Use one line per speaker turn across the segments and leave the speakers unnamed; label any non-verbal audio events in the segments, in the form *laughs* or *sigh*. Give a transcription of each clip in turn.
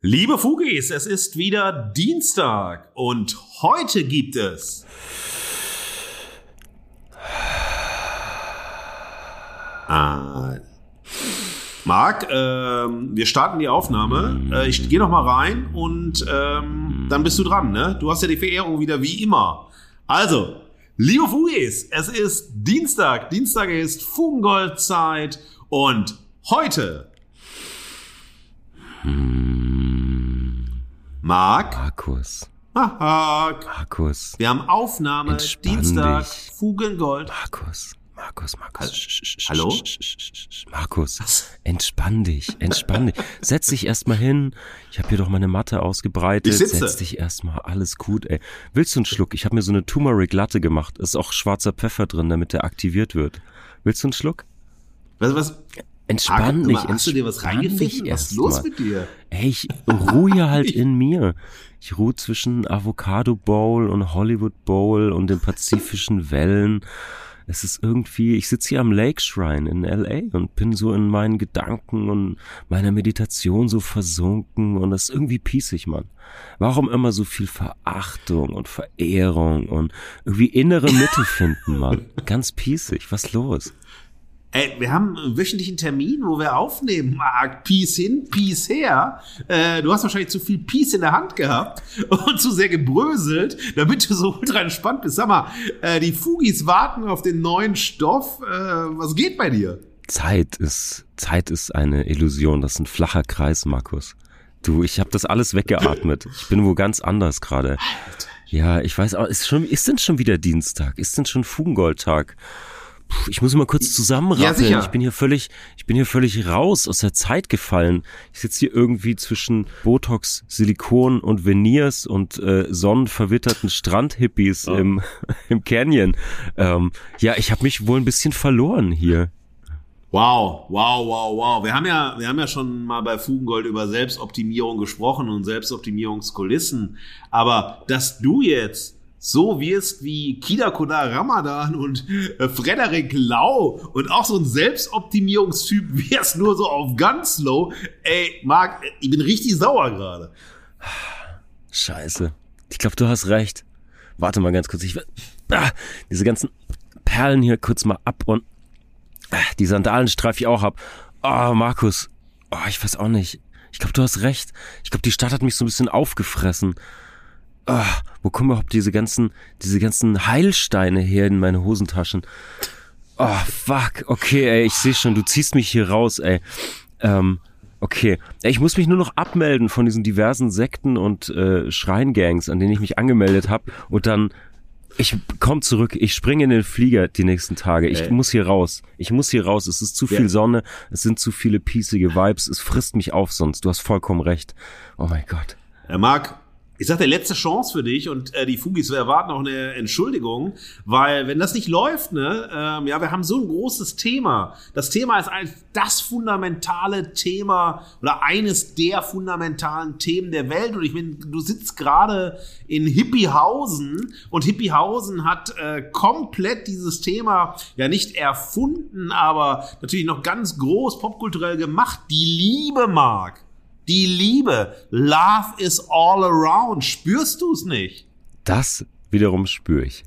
Liebe Fugis, es ist wieder Dienstag und heute gibt es Ah. Marc, ähm, wir starten die Aufnahme. Äh, ich gehe noch mal rein und ähm, dann bist du dran. Ne? Du hast ja die Verehrung wieder wie immer. Also, liebe Fugis, es ist Dienstag. Dienstag ist Fugengoldzeit und heute Marc.
Markus.
Haha.
Markus.
Wir haben Aufnahme
Entspann
Dienstag
dich.
Fugengold.
Markus. Markus, Markus.
Hallo?
Markus, entspann dich, entspann dich. Setz dich erstmal hin. Ich habe hier doch meine Matte ausgebreitet.
Ich sitze.
Setz dich erstmal, alles gut, ey. Willst du einen Schluck? Ich habe mir so eine Turmeric Latte gemacht. Ist auch schwarzer Pfeffer drin, damit der aktiviert wird. Willst du einen Schluck?
Was, was?
Entspann dich,
hast du dir was reingepfiffen? Was ist los
erstmal.
mit dir?
Ey, ich ruhe *laughs* halt in mir. Ich ruhe zwischen Avocado Bowl und Hollywood Bowl und den pazifischen *laughs* Wellen. Es ist irgendwie, ich sitze hier am Lake Shrine in LA und bin so in meinen Gedanken und meiner Meditation so versunken und das ist irgendwie pießig, Mann. Warum immer so viel Verachtung und Verehrung und irgendwie innere Mitte *laughs* finden, Mann? Ganz pießig, was los?
Ey, wir haben einen wöchentlichen Termin, wo wir aufnehmen. Marc, Peace hin, Peace her. Äh, du hast wahrscheinlich zu viel Peace in der Hand gehabt *laughs* und zu sehr gebröselt, damit du so ultra entspannt bist. Sag mal, äh, die Fugis warten auf den neuen Stoff. Äh, was geht bei dir?
Zeit ist, Zeit ist eine Illusion, das ist ein flacher Kreis, Markus. Du, ich habe das alles weggeatmet. Ich bin wo ganz anders gerade. Ja, ich weiß, aber ist schon, ist denn schon wieder Dienstag? Ist denn schon Fugengoldtag? Puh, ich muss mal kurz
Ja,
zusammenrappeln.
sicher.
ich bin hier völlig, ich bin hier völlig raus aus der Zeit gefallen. Ich sitze hier irgendwie zwischen Botox, Silikon und Veneers und äh, sonnenverwitterten Strandhippies im, *laughs* im Canyon. Ähm, ja, ich habe mich wohl ein bisschen verloren hier.
Wow, wow, wow, wow. Wir haben ja, wir haben ja schon mal bei Fugengold über Selbstoptimierung gesprochen und Selbstoptimierungskulissen. Aber dass du jetzt so wirst wie Kida Koda Ramadan und äh, Frederik Lau und auch so ein Selbstoptimierungstyp *laughs* wirst nur so auf ganz low. Ey, Marc, ich bin richtig sauer gerade.
Scheiße. Ich glaube, du hast recht. Warte mal ganz kurz. Ich will ah, diese ganzen Perlen hier kurz mal ab und ah, die Sandalen streife ich auch ab. Oh, Markus. Oh, ich weiß auch nicht. Ich glaube, du hast recht. Ich glaube, die Stadt hat mich so ein bisschen aufgefressen. Ah, wo kommen überhaupt diese ganzen, diese ganzen Heilsteine her in meine Hosentaschen? Oh, fuck. Okay, ey, ich sehe schon, du ziehst mich hier raus, ey. Ähm, okay. Ich muss mich nur noch abmelden von diesen diversen Sekten und äh, Schreingangs, an denen ich mich angemeldet habe. Und dann, ich komm zurück, ich springe in den Flieger die nächsten Tage. Ich
Ey.
muss hier raus. Ich muss hier raus. Es ist zu viel
Ja.
Sonne, es sind zu viele piesige Vibes, es frisst mich auf sonst. Du hast vollkommen recht. Oh mein Gott.
Herr Marc, ich sag dir, letzte Chance für dich und äh, die Fugis, erwarten auch eine Entschuldigung, weil wenn das nicht läuft, ne, ähm, ja, wir haben so ein großes Thema. Das Thema ist eigentlich das fundamentale Thema oder eines der fundamentalen Themen der Welt und ich bin, du sitzt gerade in Hippiehausen und Hippiehausen hat äh, komplett dieses Thema ja nicht erfunden, aber natürlich noch ganz groß popkulturell gemacht. Die Liebe, Marc. Die Liebe. Love is all around. Spürst du es nicht?
Das wiederum spüre ich.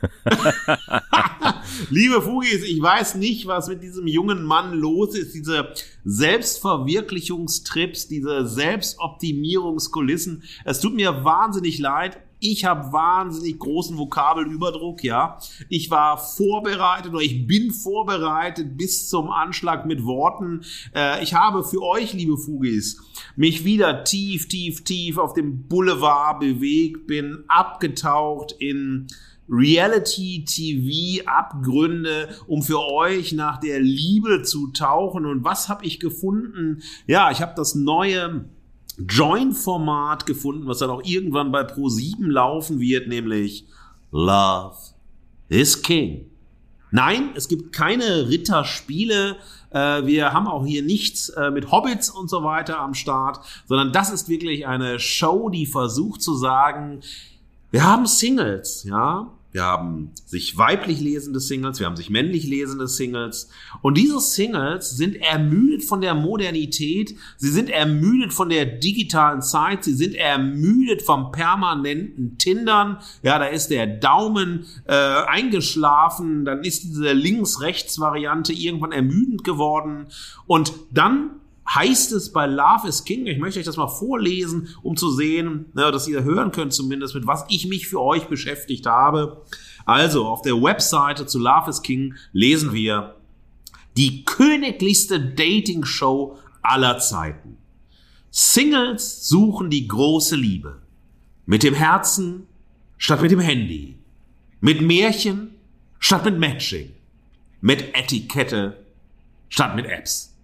*laughs*
Liebe Fugis, ich weiß nicht, was mit diesem jungen Mann los ist. Diese Selbstverwirklichungstrips, diese Selbstoptimierungskulissen. Es tut mir wahnsinnig leid. Ich habe wahnsinnig großen Vokabelüberdruck, ja. Ich war vorbereitet oder ich bin vorbereitet bis zum Anschlag mit Worten. Äh, ich habe für euch, liebe Fugis, mich wieder tief, tief, tief auf dem Boulevard bewegt, bin abgetaucht in Reality TV Abgründe, um für euch nach der Liebe zu tauchen. Und was habe ich gefunden? Ja, ich habe das neue Join-Format gefunden, was dann auch irgendwann bei Pro7 laufen wird, nämlich Love is King. Nein, es gibt keine Ritterspiele. Äh, wir haben auch hier nichts äh, mit Hobbits und so weiter am Start, sondern das ist wirklich eine Show, die versucht zu sagen, wir haben Singles, ja. Wir haben sich weiblich lesende Singles, wir haben sich männlich lesende Singles. Und diese Singles sind ermüdet von der Modernität, sie sind ermüdet von der digitalen Zeit, sie sind ermüdet vom permanenten Tindern. Ja, da ist der Daumen äh, eingeschlafen, dann ist diese Links-Rechts-Variante irgendwann ermüdend geworden. Und dann heißt es bei Love is King, ich möchte euch das mal vorlesen, um zu sehen, dass ihr hören könnt zumindest, mit was ich mich für euch beschäftigt habe. Also, auf der Webseite zu Love is King lesen wir die königlichste Dating-Show aller Zeiten. Singles suchen die große Liebe. Mit dem Herzen statt mit dem Handy. Mit Märchen statt mit Matching. Mit Etikette statt mit Apps.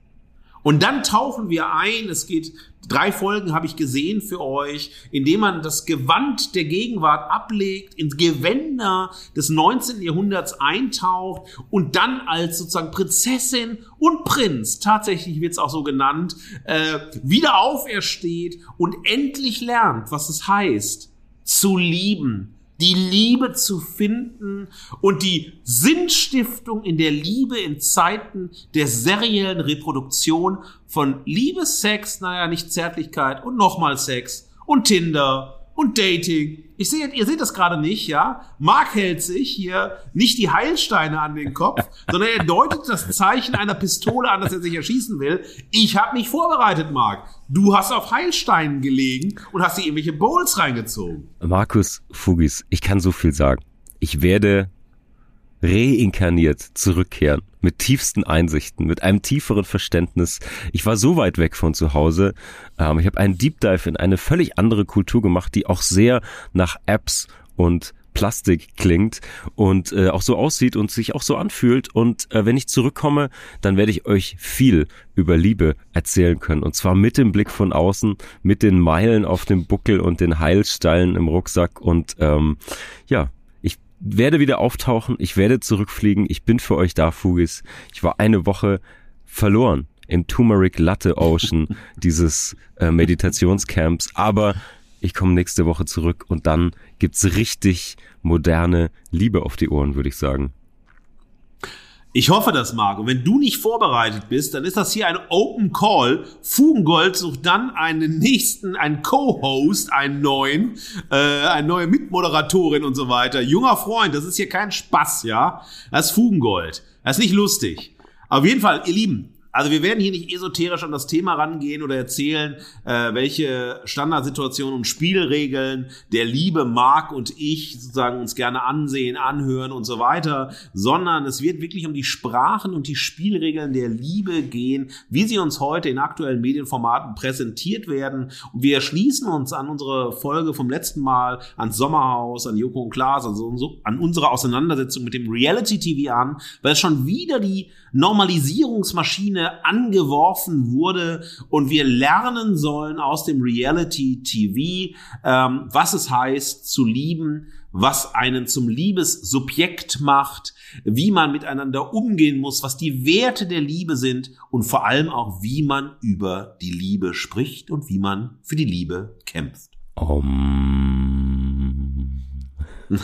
Und dann tauchen wir ein, es geht, drei Folgen habe ich gesehen für euch, indem man das Gewand der Gegenwart ablegt, ins Gewänder des 19. Jahrhunderts eintaucht und dann als sozusagen Prinzessin und Prinz, tatsächlich wird es auch so genannt, äh, wieder aufersteht und endlich lernt, was es heißt, zu lieben, die Liebe zu finden und die Sinnstiftung in der Liebe in Zeiten der seriellen Reproduktion von Liebe, Sex, naja, nicht Zärtlichkeit und nochmal Sex und Tinder und Dating. Ich sehe, ihr seht das gerade nicht, ja? Mark hält sich hier nicht die Heilsteine an den Kopf, *laughs* sondern er deutet das Zeichen einer Pistole an, dass er sich erschießen will. Ich habe mich vorbereitet, Mark. Du hast auf Heilsteinen gelegen und hast dir irgendwelche Bowls reingezogen.
Markus Fugis, ich kann so viel sagen. Ich werde reinkarniert zurückkehren mit tiefsten Einsichten, mit einem tieferen Verständnis. Ich war so weit weg von zu Hause. Ähm, ich habe einen Deep Dive in eine völlig andere Kultur gemacht, die auch sehr nach Apps und Plastik klingt und äh, auch so aussieht und sich auch so anfühlt. Und äh, wenn ich zurückkomme, dann werde ich euch viel über Liebe erzählen können. Und zwar mit dem Blick von außen, mit den Meilen auf dem Buckel und den Heilsteilen im Rucksack. Und ähm, ja, werde wieder auftauchen, ich werde zurückfliegen, ich bin für euch da, Fugis. Ich war eine Woche verloren im Turmeric Latte Ocean *laughs* dieses äh, Meditationscamps, aber ich komme nächste Woche zurück und dann gibt's richtig moderne Liebe auf die Ohren, würde ich sagen.
Ich hoffe das, Marco. Wenn du nicht vorbereitet bist, dann ist das hier ein Open Call. Fugengold sucht dann einen nächsten, einen Co-Host, einen neuen, äh, eine neue Mitmoderatorin und so weiter. Junger Freund, das ist hier kein Spaß, ja. Das ist Fugengold. Das ist nicht lustig. Auf jeden Fall, ihr Lieben, also wir werden hier nicht esoterisch an das Thema rangehen oder erzählen, äh, welche Standardsituationen und Spielregeln der liebe Marc und ich sozusagen uns gerne ansehen, anhören und so weiter, sondern es wird wirklich um die Sprachen und die Spielregeln der Liebe gehen, wie sie uns heute in aktuellen Medienformaten präsentiert werden. Und wir schließen uns an unsere Folge vom letzten Mal, ans Sommerhaus, an Joko und Klaas, also an unsere Auseinandersetzung mit dem Reality TV an, weil es schon wieder die Normalisierungsmaschine angeworfen wurde und wir lernen sollen aus dem Reality TV, ähm, was es heißt zu lieben, was einen zum Liebessubjekt macht, wie man miteinander umgehen muss, was die Werte der Liebe sind und vor allem auch, wie man über die Liebe spricht und wie man für die Liebe kämpft. Um. *laughs*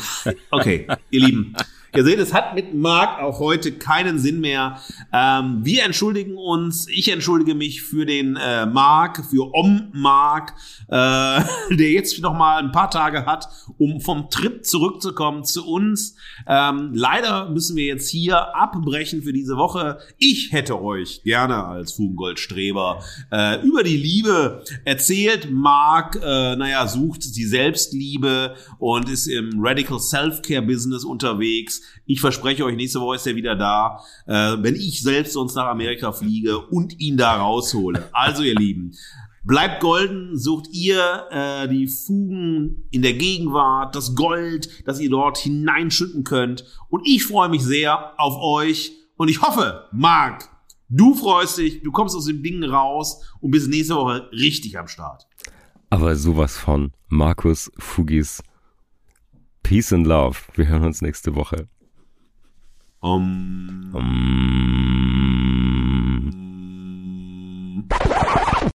okay, ihr Lieben. Ihr seht, es hat mit Marc auch heute keinen Sinn mehr. Ähm, wir entschuldigen uns. Ich entschuldige mich für den äh, Marc, für Om Marc, äh, *laughs* der jetzt noch mal ein paar Tage hat, um vom Trip zurückzukommen zu uns. Ähm, leider müssen wir jetzt hier abbrechen für diese Woche. Ich hätte euch gerne als Fugengoldstreber äh, über die Liebe erzählt. Marc, äh, naja, sucht die Selbstliebe und ist im Radical Self-Care Business unterwegs. Ich verspreche euch, nächste Woche ist er wieder da, äh, wenn ich selbst sonst nach Amerika fliege und ihn da raushole. Also ihr Lieben, Bleibt golden, sucht ihr äh, die Fugen in der Gegenwart, das Gold, das ihr dort hineinschütten könnt. Und ich freue mich sehr auf euch und ich hoffe, Marc, du freust dich, du kommst aus dem Ding raus und bist nächste Woche richtig am Start.
Aber sowas von Markus Fugis. Peace and Love. Wir hören uns nächste Woche.
Um. um.